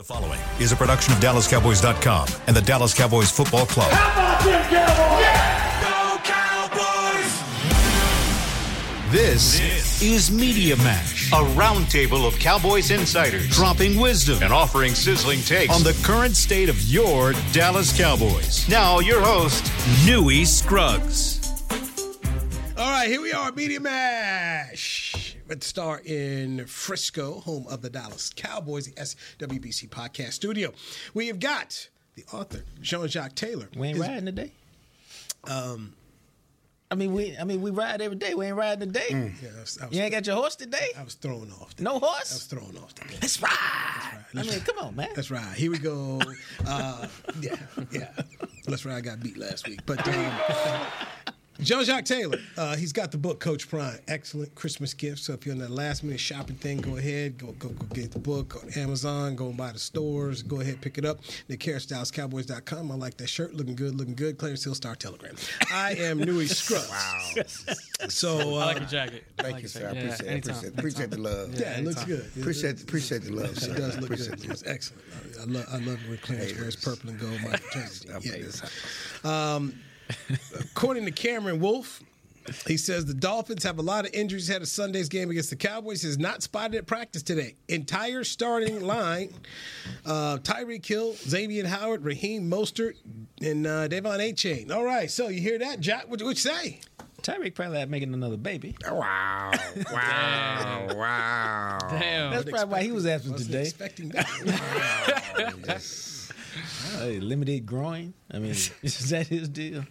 The following is a production of DallasCowboys.com and the Dallas Cowboys Football Club. How about them Cowboys? Go Cowboys! This, is Media Mash, A roundtable of Cowboys insiders dropping wisdom and offering sizzling takes. on the current state of your Dallas Cowboys. now, your host, Newy Scruggs. All right, here we are, Media Mash. Let's start in Frisco, home of the Dallas Cowboys, the SWBC podcast studio. We have got the author, Jean Jacques Taylor. We ain't riding today. Um, I mean, we I mean we ride every day. We ain't riding today. Yeah, I was, I was, You ain't got your horse today. I was thrown off. No horse. I was thrown off. Today. Let's ride. I Let's mean, ride. come on, man. Let's ride. Here we go. Uh, yeah, yeah. That's right. I got beat last week. But um, Jean Jacques Taylor, uh, he's got the book Coach Prime. Excellent Christmas gift. So if you're in that last minute shopping thing, go ahead, go go, go get the book on Amazon, go and buy the stores, go ahead, pick it up. The CarrotsDallasCowboys.com. I like that shirt. Looking good, looking good. Clarence Hill Star Telegram. I am Newy Scruggs. wow. So uh, I like your jacket. Thank like you, sir. I appreciate, Yeah, it. anytime. appreciate, appreciate the love. yeah, it looks good. Appreciate, appreciate the love, sir. It does look appreciate good. the It's love. excellent. I love, I love when Clarence wears purple and gold. My fraternity. Yeah, in yeah. this house. According to Cameron Wolfe, he says the Dolphins have a lot of injuries ahead of Sunday's game against the Cowboys. Is not spotted at practice today. Entire starting line: uh, Tyreek Hill, Xavier Howard, Raheem Mostert, and uh, De'Von Achane. All right, so you hear that, Jack? What what you say? Tyreek probably not making another baby. Wow. Wow. wow. Damn. That's probably why he was absent today. expecting that. Hey, limited groin. I mean, is that his deal?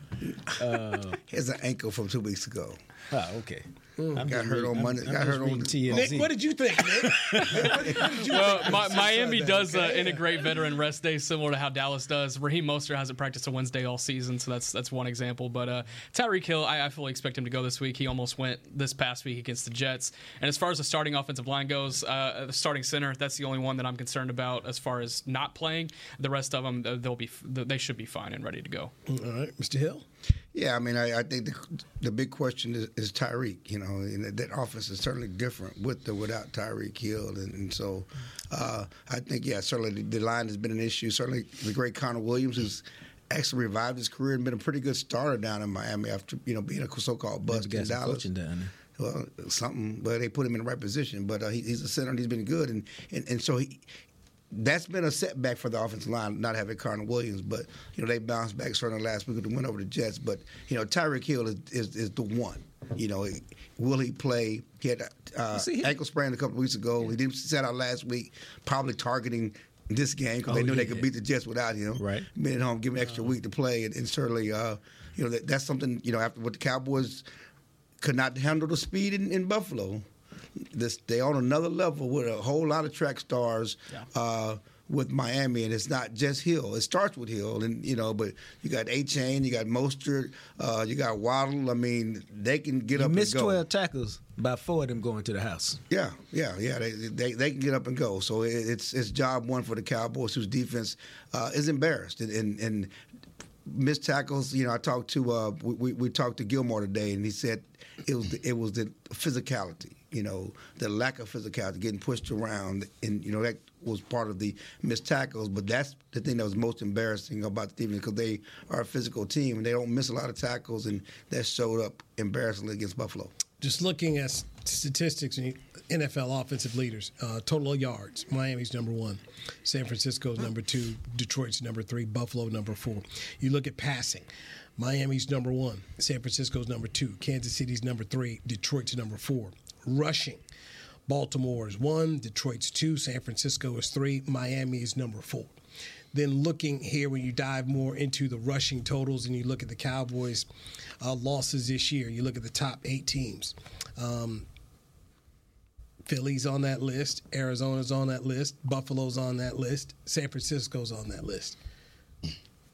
Here's an ankle from two weeks ago. Oh, okay. Mm. I'm Got hurt reading- on I'm- Monday. I'm Got hurt on reading TMZ. Nick, what did you think, Nick? what, did, what did you Well, think? Mi- Miami Sunday, does uh, okay? integrate veteran rest days similar to how Dallas does. Raheem Mostert hasn't practiced a Wednesday all season, so that's that's one example. But uh, Tyreek Hill, I, I fully expect him to go this week. He almost went this past week against the Jets. And as far as the starting offensive line goes, uh, the starting center, that's the only one that I'm concerned about as far as not playing. The rest of them, uh, they'll be they should be fine and ready to go. All right, Mr. Hill. Yeah, I mean, I, I think the, the big question is, is Tyreek. You know, and that, that offense is certainly different with or without Tyreek Hill, and, and so uh, I think, yeah, certainly the, the line has been an issue. Certainly, the great Connor Williams, who's actually revived his career and been a pretty good starter down in Miami after you know being a so-called bust in Dallas. coaching down there. well, something, but they put him in the right position. But uh, he, he's a center and he's been good, and and, and so he. That's been a setback for the offensive line, not having Connor Williams. But you know they bounced back certainly last week with the win over the Jets. But you know Tyreek Hill is, is, is the one. You know, will he play? He had uh, See, he- ankle sprain a couple weeks ago. He didn't set out last week, probably targeting this game because Oh, they knew they yeah. could beat the Jets without him. Right. Being at home, give him an extra week to play, and, and certainly, uh, you know, that, that's something. You know, after what the Cowboys could not handle the speed in, in Buffalo. This they on another level with a whole lot of track stars uh, with Miami, and it's not just Hill. It starts with Hill, and you know, but you got Achane, you got Mostert, uh, you got Waddle. I mean, they can get He up missed and go. 12 tackles, by four of them going to the house. Yeah, yeah, yeah. They, they they can get up and go. So it, it's it's job one for the Cowboys, whose defense uh, is embarrassed and, and and missed tackles. You know, I talked to uh, we, we talked to Gilmore today, and he said it was the, it was the physicality. You know, the lack of physicality, getting pushed around, and you know that was part of the missed tackles. But that's the thing that was most embarrassing about the defense because they are a physical team and they don't miss a lot of tackles, and that showed up embarrassingly against Buffalo. just looking at statistics and NFL offensive leaders, uh, total yards. Miami's number one, San Francisco's number two, Detroit's number three, Buffalo number four. You look at passing. Miami's number one, San Francisco's number two, Kansas City's number three, Detroit's number four. Rushing, Baltimore is one, Detroit's two, San Francisco is three, Miami is number four. Then looking here, when you dive more into the rushing totals and you look at the Cowboys' uh, losses this year, you look at the top eight teams. Um, Philly's on that list, Arizona's on that list, Buffalo's on that list, San Francisco's on that list.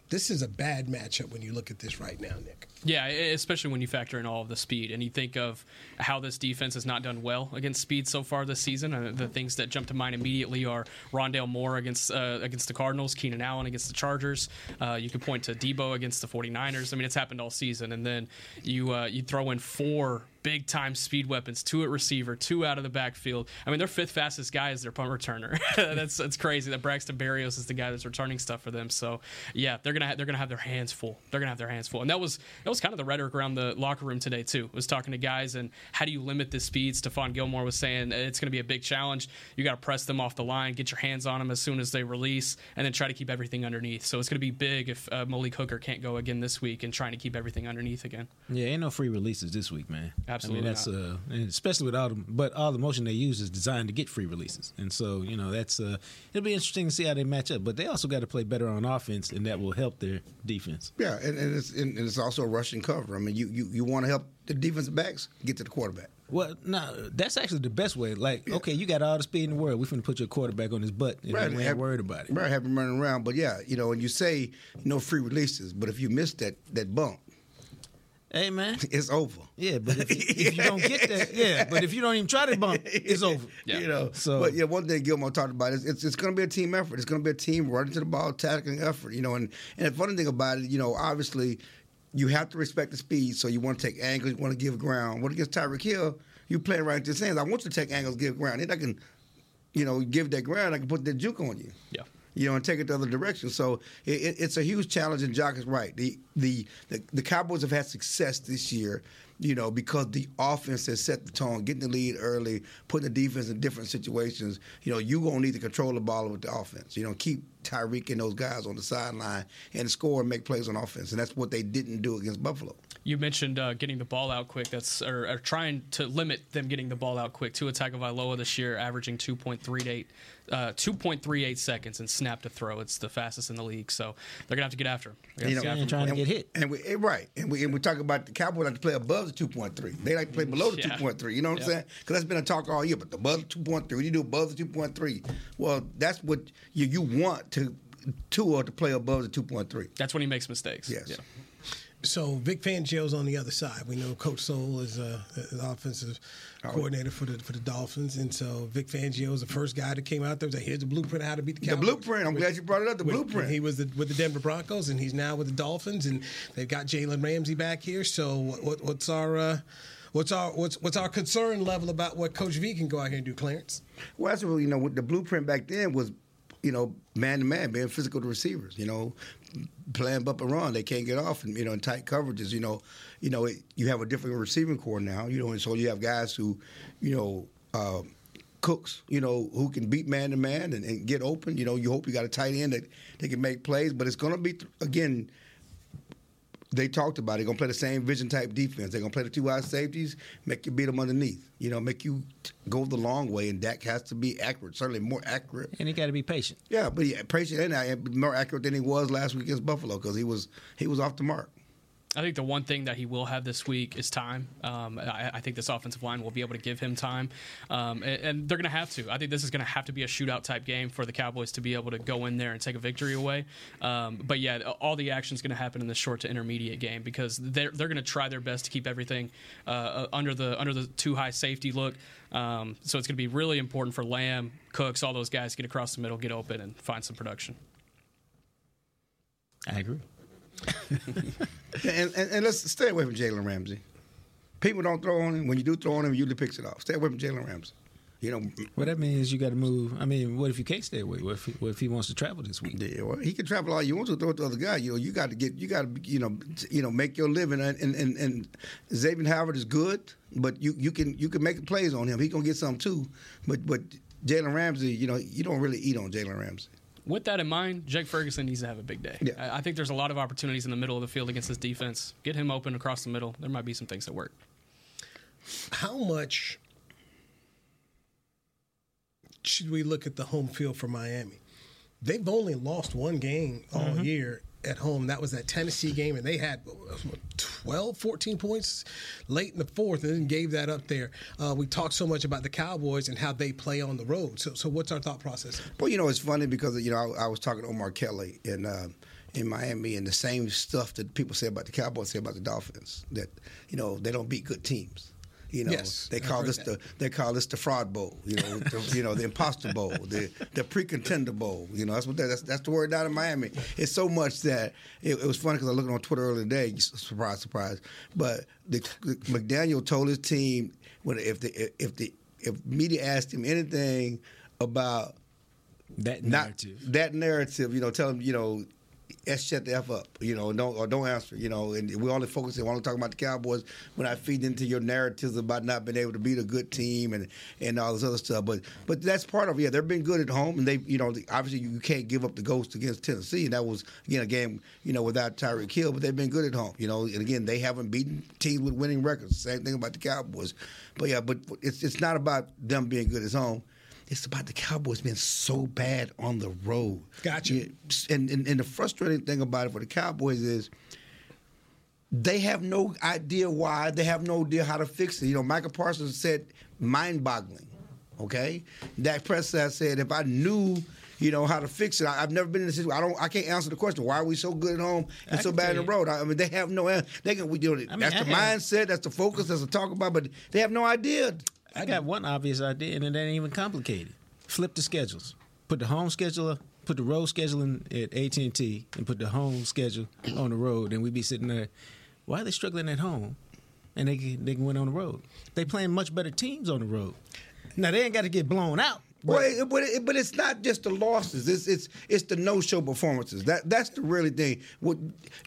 This is a bad matchup when you look at this right now, Nick. Yeah, especially when you factor in all of the speed and you think of how this defense has not done well against speed so far this season. Uh, the things that jump to mind immediately are Rondale Moore against uh, against the Cardinals, Keenan Allen against the Chargers. Uh, you could point to Deebo against the 49ers. I mean, it's happened all season. And then you uh, you throw in four big time speed weapons, two at receiver, two out of the backfield. I mean, their fifth fastest guy is their punt returner. that's that's crazy. That Braxton Berrios is the guy that's returning stuff for them. So yeah, they're gonna ha- they're gonna have their hands full. They're gonna have their hands full. And that was that was kind of the rhetoric around the locker room today too. I Was talking to guys and how do you limit the speed? Stephon Gilmore was saying it's going to be a big challenge. You got to press them off the line, get your hands on them as soon as they release, and then try to keep everything underneath. So it's going to be big if uh, Malik Hooker can't go again this week and trying to keep everything underneath again. Yeah, ain't no free releases this week, man. Absolutely I mean, that's uh, and especially with all the, but all the motion they use is designed to get free releases, and so you know that's uh, it'll be interesting to see how they match up. But they also got to play better on offense, and that will help their defense. Yeah, and, and it's and it's also a rushing cover. I mean, you you, you want to help the defensive backs get to the quarterback. Well, no, that's actually the best way. Like, okay, you got all the speed in the world. We're going to put your quarterback on his butt, and we ain't have- worried about it. Right, have him running around. But yeah, you know, and you say no free releases, but if you miss that that bump, Hey, man. it's over. Yeah, but if, if you don't get that, yeah, but if you don't even try to bump, it's over. Yeah. You know, So- but yeah, one thing Gilmore talked about is it's, it's going to be a team effort. It's going to be a team running to the ball, tackling effort. You know, and and the funny thing about it, you know, obviously you have to respect the speed, so you want to take angles, you want to give ground. What against Tyreek Hill, you playing right into his hands. I want you to take angles, give ground. Then I can, you know, give that ground. I can put that juke on you. Yeah. You know, and take it the other direction. So it, it, it's a huge challenge, and Jock is right. The, the the the Cowboys have had success this year, you know, because the offense has set the tone, getting the lead early, putting the defense in different situations. You know, you gonna need to control the ball with the offense. You know, keep Tyreek and those guys on the sideline and score and make plays on offense, and that's what they didn't do against Buffalo. You mentioned uh, getting the ball out quick. That's or, or trying to limit them getting the ball out quick. Tua Tagovailoa this year averaging 2.38, uh, 2.38 seconds and snap to throw. It's the fastest in the league. So they're gonna have to get after him. They're You know, have to and him. trying to get hit. And we eh, right, and we and we talk about the Cowboys like to play above the two point three. They like to play below the Yeah. two point three. You know what I'm saying? Because that's been a talk all year. But the above the two point three, you do above the two point three. Well, that's what you you want to Tua to play above the two point three. That's when he makes mistakes. Yes. Yeah. So Vic Fangio's on the other side. We know Coach Soul is uh, an offensive coordinator for the for the Dolphins, and so Vic Fangio is the first guy that came out there Was said, "Here's the blueprint of how to beat the Cowboys. The blueprint. I'm glad you brought it up. The When- blueprint. he was the, with the Denver Broncos, and he's now with the Dolphins, and they've got Jalen Ramsey back here. So what, what, what's our uh, what's our what's what's our concern level about what Coach V can go out here and do, Clarence? Well, that's what you know. The blueprint back then was, you know, man to man, being physical to receivers. You know, playing bump and run, they can't get off, and you know, in tight coverages. You know, you know, it, you have a different receiving core now. You know, and so you have guys who, you know. Uh, Cooks, you know, who can beat man to man and and get open. You know, you hope you got a tight end that they can make plays, but it's going to be again they talked about it. They're gonna play the same vision type defense. They're gonna play the two wide safeties, make you beat them underneath. You know, make you go the long way. And Dak has to be accurate, certainly more accurate. And he got to be patient. Yeah, but yeah, patient and uh, more accurate than he was last week against Buffalo because he was he was off the mark. I think the one thing that he will have this week is time. Um, I, I think this offensive line will be able to give him time, um, and, and they're going to have to. I think this is going to have to be a shootout type game for the Cowboys to be able to go in there and take a victory away. Um, but yeah, all the action is going to happen in the short to intermediate game because they're they're going to try their best to keep everything uh, uh, under the under the too high safety look. Um, so it's going to be really important for Lamb, Cooks, all those guys get across the middle, get open, and find some production. I agree. And, and, and let's stay away from Jalen Ramsey. People don't throw on him. When you do throw on him, he usually picks it off. Stay away from Jalen Ramsey. You know, What that means you got to move. I mean, what if you can't stay away? What if, he, what if he wants to travel this week? Yeah, well, he can travel all you want to throw it to the other guy. You know, you got to get, you got to, you know, you know, make your living. And and, and, and Xavier Howard is good, but you you can you can make plays on him. He gonna get some too. But but Jalen Ramsey, you know, you don't really eat on Jalen Ramsey. With that in mind, Jake Ferguson needs to have a big day. Yeah. I I think there's a lot of opportunities in the middle of the field against this defense. Get him open across the middle. There might be some things that work. How much should we look at the home field for Miami? They've only lost one game all Mm-hmm. year at home. That was that Tennessee game, and they had what, 12, 14 points late in the fourth, and then gave that up there. Uh, we talked so much about the Cowboys and how they play on the road. So, so what's our thought process? Well, you know, it's funny because you know I, I was talking to Omar Kelly in uh, in Miami, and the same stuff that people say about the Cowboys say about the Dolphins. That you know they don't beat good teams. You know, Yes, they call this that. the they call this the fraud bowl. You know, the, you know the imposter bowl, the the pre-contender bowl. You know, that's what that, that's that's the word down in Miami. It's so much that it, it was funny because I looked on Twitter earlier today. Surprise, surprise. But the, McDaniel told his team when if the if the if media asked him anything about That not narrative. that narrative, you know, tell him, you know, S shut the F up, you know, don't or don't answer, you know, and we only focus on only talking about the Cowboys when I feed into your narratives about not being able to beat a good team and and all this other stuff. But but that's part of. Yeah, they've been good at home and they you know, obviously you can't give up the ghost against Tennessee and that was again a game, you know, without Tyreek Hill, but they've been good at home, you know, and again they haven't beaten teams with winning records. Same thing about the Cowboys. But yeah, but it's it's not about them being good at home. It's about the Cowboys being so bad on the road. Gotcha. Yeah, and, and and the frustrating thing about it for the Cowboys is they have no idea why. They have no idea how to fix it. You know, Micah Parsons said mind-boggling. Okay, Dak Prescott said if I knew. You know how to fix it. I, have never been in this situation. I don't. I can't answer the question. Why are we so good at home and I so bad on the road? I, I mean, they have no. They can. We do it. I mean, that's the mindset. That's the focus. That's the talk about. But they have no idea. I got one obvious idea, and it ain't even complicated. Flip the schedules. Put the home schedule, put the road schedule in at AT and T, and put the home schedule on the road. And we'd be sitting there. Why are they struggling at home? And they can, they can win on the road. They playing much better teams on the road. Now they ain't got to get blown out. Well, it, but it, but it's not just the losses. It's it's it's the no show performances. That that's the really thing. What,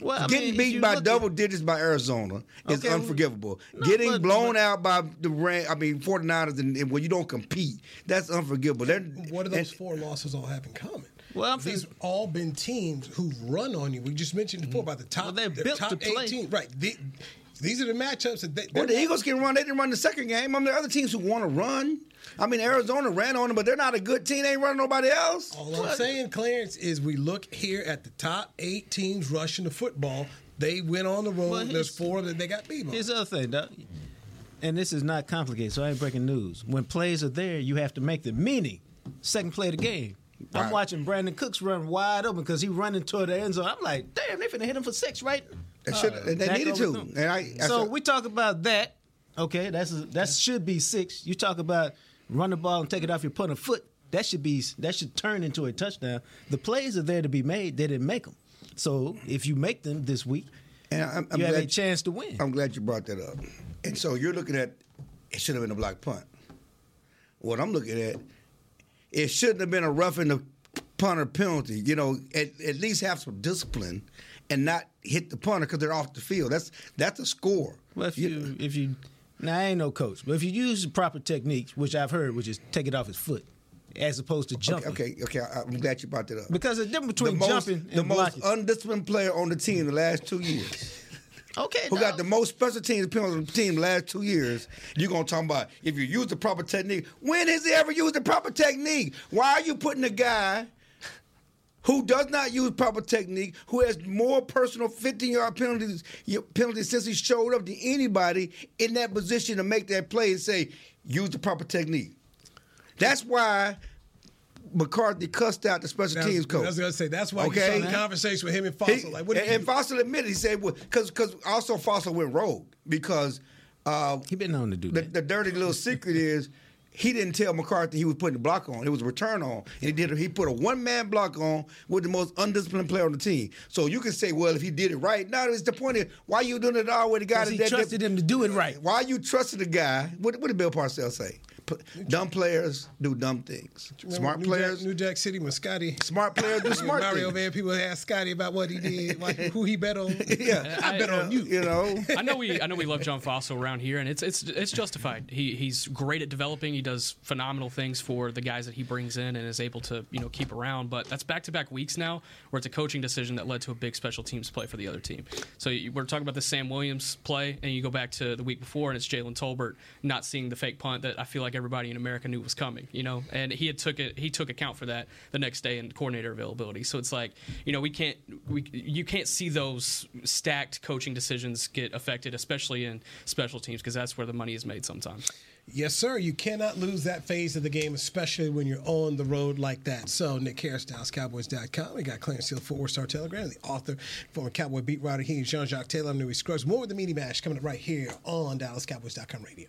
Well, I getting mean, beat by double at- digits by Arizona is Okay, unforgivable. no, getting but- blown but- out by the Ram, I mean 49ers and, and when you don't compete, that's unforgivable. They're, What do those and- four losses all have in common? Well, I'm these fin- all been teams who've run on you. We just mentioned before about the top. Well, they're built top to play. 18. Right. The- these are the matchups that they. Well, the Eagles can run. They didn't run the second game. I mean, there are other teams who want to run. I mean, Arizona ran on them, but they're not a good team. They ain't running nobody else. All I'm saying, Clarence, is we look here at the top eight teams rushing the football. They went on the road. Well, There's here's- four that they got beat on. Here's the other thing, Doc. And this is not complicated, so I ain't breaking news. When plays are there, you have to make them. Meaning, second play of the game. I'm Right. watching Brandin Cooks run wide open because he running toward the end zone. I'm like, damn, they finna hit him for six, right? They should. Uh, they needed to. them. And I, so I- we talk about that. Okay, that's a, that should be six. You talk about run the ball and take it off your punter foot. That should be that should turn into a touchdown. The plays are there to be made. They didn't make them. So if you make them this week, and I'm, I'm you have a chance to win. I'm glad you brought that up. And so you're looking at it should have been a block punt. What I'm looking at, it shouldn't have been a roughing the punter penalty. You know, at, at least have some discipline and not hit the punter because they're off the field. That's that's a score. Well, if you if you now I ain't no coach, but if you use the proper techniques, which I've heard, which is take it off his foot, as opposed to jumping. Okay, okay, I, I'm glad you brought that up. Because the difference the between most, jumping the and most undisciplined player on the team the last two years. okay, who dog. got the most special teams penalties on the team the last two years, you're gonna talk about if you use the proper technique. When has he ever used the proper technique? Why are you putting a guy who does not use proper technique, who has more personal 15 yard penalties penalties since he showed up than anybody in that position to make that play and say, use the proper technique? That's why McCarthy cussed out the special That's- teams coach. I was gonna say that's why Okay. you saw the conversation with him and He- Fassel. Like, what and, and Fassel admitted he said because because also Fassel went rogue because uh, he been known to do the, that. the dirty little secret is he didn't tell McCarthy he was putting the block on. It was a return on, and he did. He put a one man block on with the most undisciplined player on the team. So you can say, well, if he did it right, now it's the point. Is, why you doing it all with the guy 'Cause he that, that- trusted him to do it right. Why you trusted the guy? What, what did Bill Parcells say? P- dumb players do dumb things. Remember Smart New players, Jack, New Jack City when Scotty. smart players do smart Mario things. Van, people ask Scotty about what he did, like who he bet on. Yeah, I bet on you. You know. I know we I know we love John Fassel around here, and it's it's it's justified. He he's great at developing. He does phenomenal things for the guys that he brings in and is able to you know keep around. But that's back to back weeks now, where it's a coaching decision that led to a big special teams play for the other team. So you, we're talking about the Sam Williams play, and you go back to the week before, and it's Jalen Tolbert not seeing the fake punt that I feel like everybody in America knew was coming. You know, and he had took it he took account for that the next day in coordinator availability. So it's like you know we can't we you can't see those stacked coaching decisions get affected, especially in special teams, because that's where the money is made sometimes. Yes, sir. You cannot lose that phase of the game, especially when you're on the road like that. So, Nick Harris, DallasCowboys.com. We got Clarence Hill, Four Star Telegram, the author, former Cowboy beat writer. He Jean Jacques Taylor. I'm Newy Scruggs. More of the Meaty Mash coming up right here on DallasCowboys.com radio.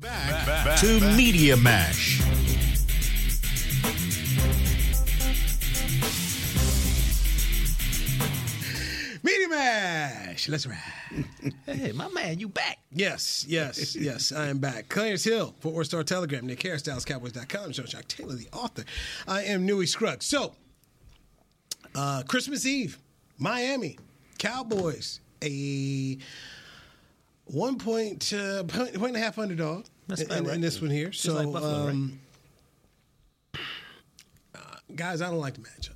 Back, back to Media Mash. Media Mash. Let's ride. hey, my man, you back. Yes, yes, yes, I am back. Clarence Hill, Fort Worth Star Telegram, Nick Harris, DallasCowboys.com, Jean Jacques Taylor, the author. I am Newy Scruggs. So, uh, Christmas Eve, Miami, Cowboys, a one point, uh, point, point and a half underdog That's in, about in- this one here. Just so, like Buffalo, right? um, uh, guys, I don't like the matchup.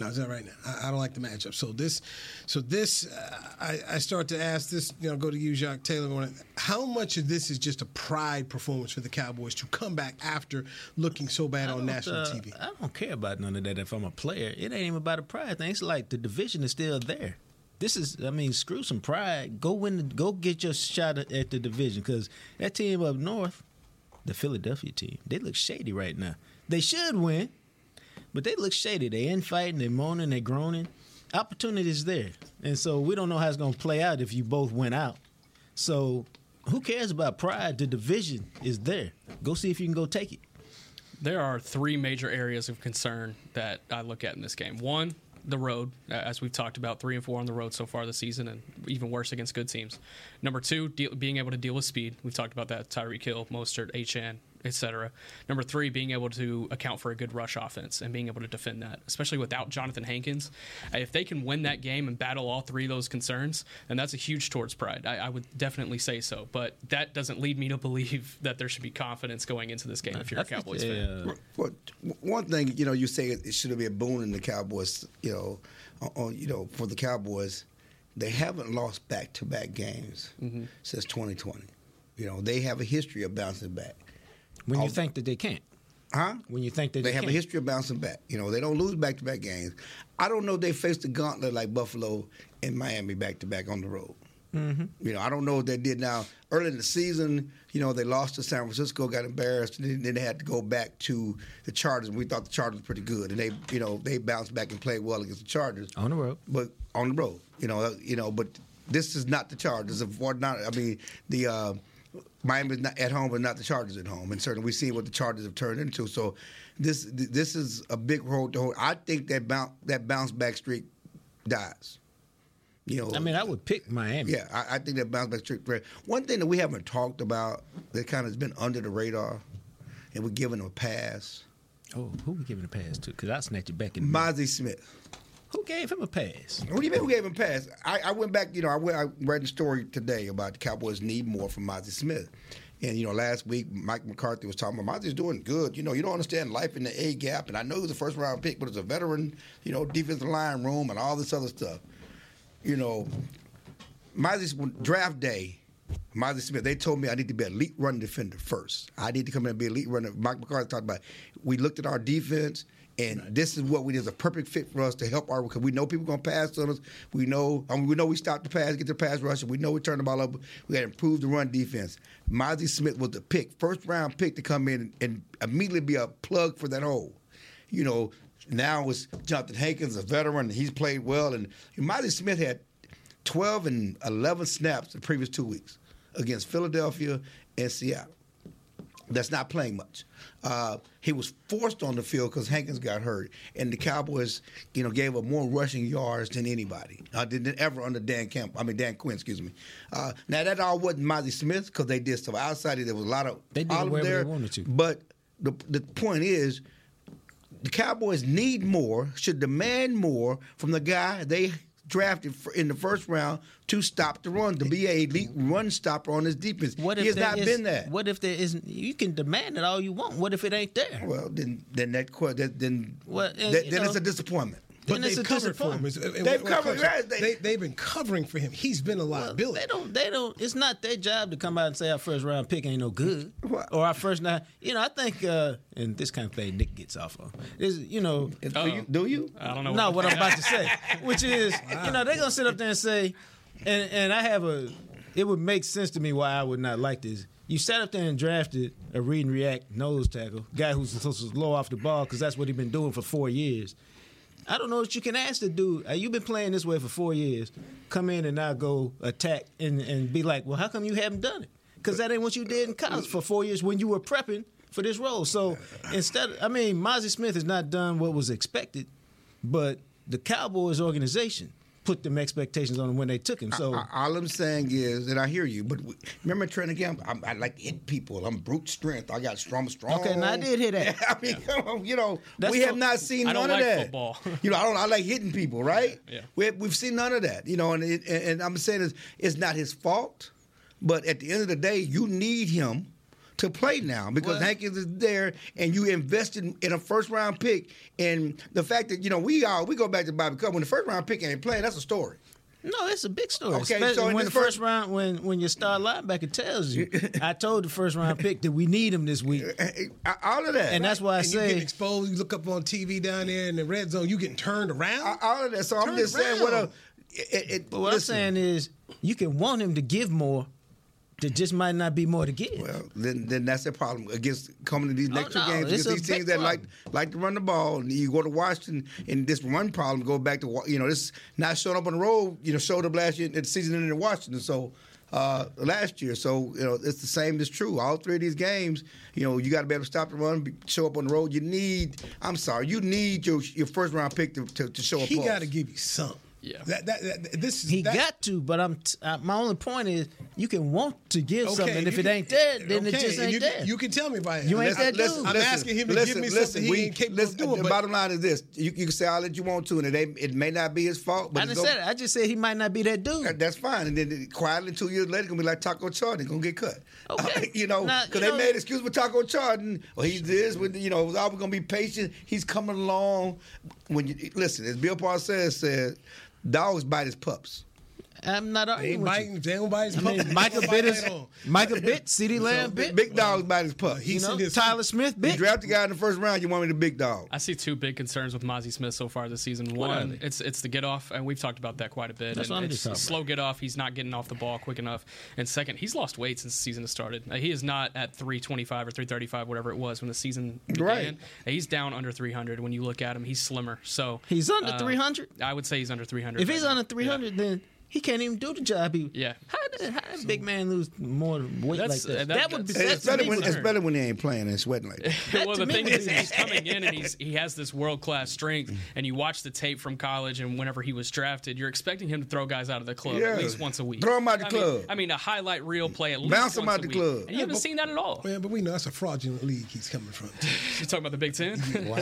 I'll tell you right now, I, I don't like the matchup. So this, so this, uh, I, I start to ask this. You know, go to you, Jacques Taylor. How much of this is just a pride performance for the Cowboys to come back after looking so bad on national uh, TV? I don't care about none of that if I'm a player. It ain't even about a pride thing. It's like the division is still there. This is, I mean, screw some pride. Go win, the, go get your shot at the division because that team up north, the Philadelphia team, they look shady right now. They should win, but they look shady. They infighting, they moaning, they groaning. Opportunity is there, and so we don't know how it's going to play out if you both went out. So who cares about pride? The division is there. Go see if you can go take it. There are three major areas of concern that I look at in this game. One, the road, as we've talked about, three and four on the road so far this season, and even worse against good teams. Number two, being able to deal with speed. We've talked about that. Tyreek Hill, Mostert, Achane, etc. Number three, being able to account for a good rush offense and being able to defend that, especially without Johnathan Hankins. Uh, If they can win that game and battle all three of those concerns, then that's a huge towards pride. I, I would definitely say so. But that doesn't lead me to believe that there should be confidence going into this game if you're a Cowboys fan. Well, one thing, you know, you say it, it should be a boon in the Cowboys, you know, on, on- you know, for the Cowboys, they haven't lost back-to-back games Mm-hmm. since 2020. You know, they have a history of bouncing back. When you think that they can't. Huh? When you think that they they have a can't. history of bouncing back. You know, they don't lose back to back games. I don't know if they faced the gauntlet like Buffalo and Miami back to back on the road. Mm-hmm. You know, I don't know what they did now. Early in the season, you know, they lost to San Francisco, got embarrassed, and then, then they had to go back to the Chargers. We thought the Chargers were pretty good, and they, you know, they bounced back and played well against the Chargers On the road. but on the road, you know, uh, you know, but this is not the Chargers. Of what not, I mean, the uh, Miami's not at home, but not the Chargers at home, and certainly we've seen what the Chargers have turned into. So this this is a big road to hold. I think that bounce that bounce back streak dies. You know, I mean, I would pick Miami. yeah, I, I think that bounce back streak. One thing that we haven't talked about that kind of has been under the radar, and we're giving them a pass. Oh, who we giving a pass to? Because I snatch it back in. Mazi Smith. Who gave him a pass? What do you mean who gave him a pass? I, I went back, you know, I, went, I read the story today about the Cowboys need more from Mazi Smith. And, you know, last week, Mike McCarthy was talking about Mazi's doing good. You know, you don't understand life in the A gap. And I know he was a first round pick, but it's a veteran, you know, defensive line room and all this other stuff. You know, Mazi's draft day, Mazi Smith, they told me I need to be an elite run defender first. I need to come in and be elite runner. Mike McCarthy talked about we looked at our defense and this is what we did is a perfect fit for us to help our because we know people going to pass on us. We know I mean, we know we stopped the pass, get the pass rush, and we know we turn the ball up. We got to improve the run defense. Mazi Smith was the pick, first round pick to come in and, and immediately be a plug for that hole. You know, now it's Johnathan Hankins, a veteran, and he's played well. And Mozzie Smith had 12 and 11 snaps the previous two weeks against Philadelphia and Seattle. That's not playing much. Uh, he was forced on the field because Hankins got hurt, and the Cowboys, you know, gave up more rushing yards than anybody uh, than ever under Dan Camp. I mean Dan Quinn, excuse me. Uh, now that all wasn't Mazi Smith because they did stuff outside. There was a lot of They did all of wherever there, they wanted to. But the the point is, the Cowboys need more, should demand more from the guy they drafted in the first round to stop the run, to be a elite run stopper on his defense. What if he has not is- been that. What if there isn't? You can demand it all you want. What if it ain't there? Well, then then that then then, Well, and, then, then know- it's a disappointment. But Then it's they've a covered for him. It's- They've what- what covered, right, they- They, they've been covering for him. He's been a liability. They don't. They don't. It's not their job to come out and say our first round pick ain't no good, or our first night. You know, I think, uh, and this kind of thing Nick gets off on is, you know, Do you, do you? I don't know. no, what I'm about to say, which is, you know, they're gonna sit up there and say, and and I have a, it would make sense to me why I would not like this. You sat up there and drafted a read and react nose tackle, guy who's supposed to slow off the ball because that's what he's been doing for four years. I don't know what you can ask the dude. Uh, you've been playing this way for four years. Come in and now go attack and, and be like, well, how come you haven't done it? Because that ain't what you did in college for four years when you were prepping for this role. So instead, I mean, Mazi Smith has not done what was expected, but the Cowboys organization put them expectations on him when they took him. So I- all I'm saying is, and I hear you, but we, remember training camp, I'm, I like hit people. I'm brute strength. I got strong, strong. Okay, now I did hit that. I mean, come on, you know, That's we have fo- not seen I don't none like of that. football. you know, I don't. I like hitting people, right? Yeah. We have, we've seen none of that. You know, and it, and, and I'm saying it's, it's not his fault, but at the end of the day, you need him. To play now because Well- Hankins is there, and you invested in a first round pick, and the fact that you know we all we go back to Bobby Cup when the first round pick ain't playing, that's a story. No, it's a big story. Okay, Especially so when the first- first round, when when your star linebacker tells you, I told the first round pick that we need him this week, All of that, and that's why I and you getting say exposed. You look up on TV down there in the red zone. You getting turned around. all of that. So I'm just it saying, what a. around. It, it, But what listen, I'm saying is, you can want him to give more. There just might not be more to give. Well, then then that's the problem against coming to these next two Oh, no, games it's against these big teams that like problem. like to run the ball. And you go to Washington, and this one problem go back to you know this not showing up on the road. You know, showed up last year at the season ended in Washington. So. Uh, last year, so you know it's the same. It's true. All three of these games, you know, you got to be able to stop the run, show up on the road. You need. I'm sorry, you need your your first round pick to, to, to show up. he got to give you some. Yeah. That, that, that, this is He that, got to, but I'm. T- uh, my only point is, you can want to give Okay, something. If you it can- ain't there, then it okay, just and ain't you, there. You can tell me by You ain't that Listen, dude. I'm listen, asking him to listen, give me listen, something he we- ain't capable listen, of doing. The but- bottom line is this: you, you can say all that you want to, and it, ain't- it may not be his fault, but I it's didn't say that. I just said he might not be that dude. That's fine. And then quietly, two years later, it's gonna be like Taco Charlton, gonna get cut. Okay. you know, because they know- made excuse for Taco Charlton. Well, he's this. With you know, it was gonna be patient. He's coming along. When you listen, as Bill Parcells said, dogs bite his pups. I'm not They arguing ain't with biting. you. They don't bite his I mean, puppy. Micah bit his, right on. Micah bit, CeeDee Lamb bit. Big dog bite his pups. He you know, seen Tyler Smith You bit. draft the guy in the first round, you want me the big dog. I see two big concerns with Mazi Smith so far this season. What One, it's it's the get off, and we've talked about that quite a bit. That's and what I'm it's just slow get off. He's not getting off the ball quick enough. And second, he's lost weight since the season has started. Uh, he is not at 325 or 335, whatever it was when the season began. Right. He's down under 300. When you look at him, he's slimmer. So He's under uh, 300? I would say he's under 300. If right he's now. under 300, then He can't even do the job. He, Yeah. how did how did a big man lose more weight That's- like that? uh, That, that- would be It's better, when, it's better when he ain't playing and sweating like that. well, the me thing is, he's coming in and he's he has this world class strength, and you watch the tape from college and whenever he was drafted, you're expecting him to throw guys out of the club Yeah. at least once a week. Throw 'em out of the I mean- club. I mean, a highlight reel play at least Bounce 'em once out a the week. club. And you haven't but- seen that at all. Man, but we know that's a fraudulent league he's coming from. You talking about the Big Ten? Wow.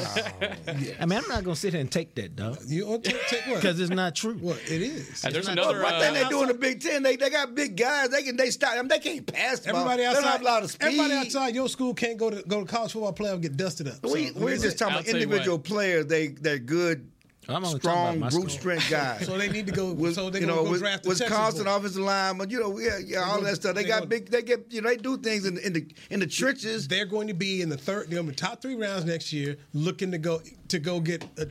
I mean, I'm not gonna sit here and take that, dog, You want to take what? because it's not true. What it is. There's not- another. One thing they do in the Big Ten, they, they got big guys. They can they stop. I mean, they can't pass the ball. Everybody They outside. don't have a lot of speed. Everybody outside your school can't go to go to college football play and get dusted up. We, So, we're just talking I'll about individual players. They they're good, I'm strong, about brute strength guys. So they need to go. Was, so they you gonna know, go was, draft the was Texas constant boy. offensive lineman. You know, yeah, yeah, all that stuff. They they got gonna- big. They get you know, they do things in, in the in the trenches. They're going to be in the third, you know, the top three rounds next year, looking to go to go get uh,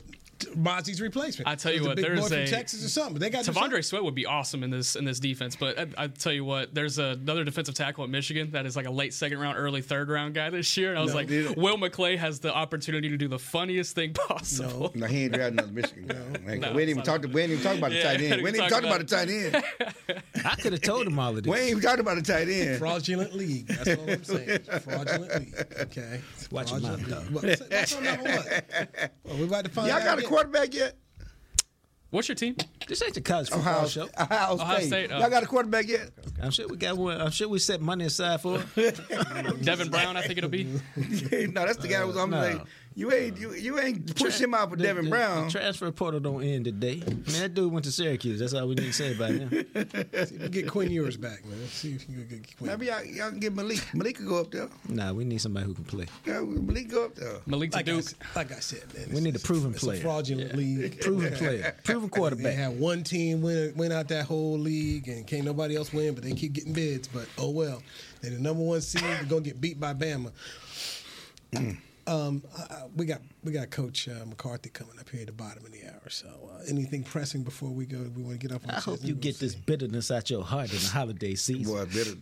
Mazi's replacement. I tell you what, a big there's boy from a- Texas or something. They got to do T'Vondre Sweat would be awesome in this in this defense, but I, I tell you what, there's another defensive tackle at Michigan that is like a late second round, early third round guy this year, and I was No, like, dude. Will McClay has the opportunity to do the funniest thing possible. No, he ain't drafting another Michigan. guy. No, we ain't even it's talked. not We ain't even talked about the Yeah, tight end. We we ain't even talked talked about the tight end. I could have told him all of this. We ain't even talked about the tight end. Fraudulent league. That's all I'm saying. Fraudulent league. Okay. Watch your mouth, league. What- That's on number what? Well, we about to find Y'all out. got a yet. quarterback yet? What's your team? This ain't the college football Ohio, show. Ohio State. Ohio State, oh. Y'all got a quarterback yet? I'm sure we got one. I'm sure we set money aside for it. Devin Brown, I think it'll be. no, that's the guy that was on no. The. You ain't you, you ain't push him out for The- Devin the- Brown. The transfer portal don't end today. Man, that dude went to Syracuse. That's all we need to say about him. See get Quinn Ewers back, man. See if you can get Quinn. Maybe y'all, y'all can get Malik. Malik could go up there. Nah, we need somebody who can play. Yeah, Malik go up there. Malik to Like I, Duke. s- like I said, man, We need a proven it's player. a fraudulent league. Proven player. Proven quarterback. They had one team win win out that whole league, and can't nobody else win. But they keep getting bids. But oh well, they're the number one seed. They're gonna get beat by Bama. Mm. Um, I, I- we got we got Coach uh, McCarthy coming up here at the bottom of the hour. So uh, anything pressing before we go? We want to get up. On I hope you We'll get this bitterness out your heart in the holiday season. Boy, better.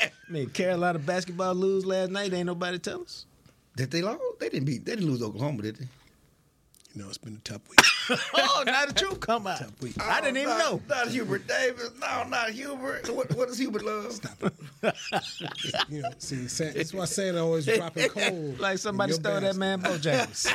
I mean, Carolina basketball lose last night. Ain't nobody tell us. Did they lose? They didn't beat. They didn't lose Oklahoma, did they? You know, it's been a tough week. oh, now the truth come out. Tough week. I didn't even Oh, not, know. Not Hubert Davis. No, not Hubert. What, what does Hubert love? Stop it. you know, see, Sa- that's why Santa always dropping cold. Like somebody in your stole that basket. man Bojangles.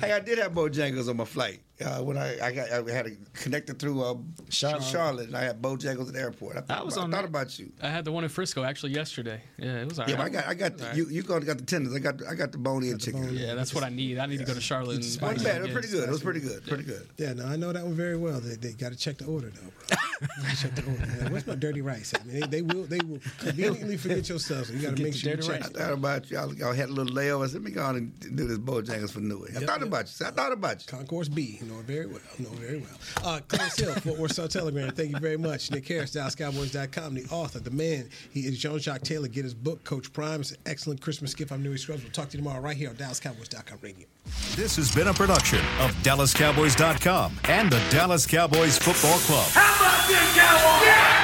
Hey, I did have Bojangles on my flight. Uh, when I, I got I had it connected through uh, Charlotte. Charlotte. and I had Bojangles at the airport. I, thought I was about, on I thought about you. I had the one in Frisco actually yesterday. Yeah, it was all right. Yeah, but I got I got the, you you got got the tenders. I got I got the bone in chicken. Yeah, that's what I need. I need to go to Charlotte. And, It bad. It was pretty good. It was pretty good. Pretty good. Yeah, no, I know that one very well. They, they got to check the order though. Bro. Gotta check the order. Yeah, where's my dirty rice? I mean, they, they will they will conveniently forget your stuff. So you got to make sure you dirty check. I thought about you. Y'all, y'all had a little layover. I said, let me go on and do this Bojangles for Newy. I Yep, thought yep. about you. I thought about you. Concourse B, you know it very well. I Know it very well. Uh, Clarence Hill, Fort Worth Star Telegram. Thank you very much. Nick Harris, DallasCowboys.com, the author, the man. He is Jean Jacques Taylor. Get his book, Coach Prime. It's an excellent Christmas gift. I'm Newy Scruggs. We'll talk to you tomorrow right here on DallasCowboys.com radio. This has been a production of DallasCowboys.com and the Dallas Cowboys Football Club. How about this, Cowboys?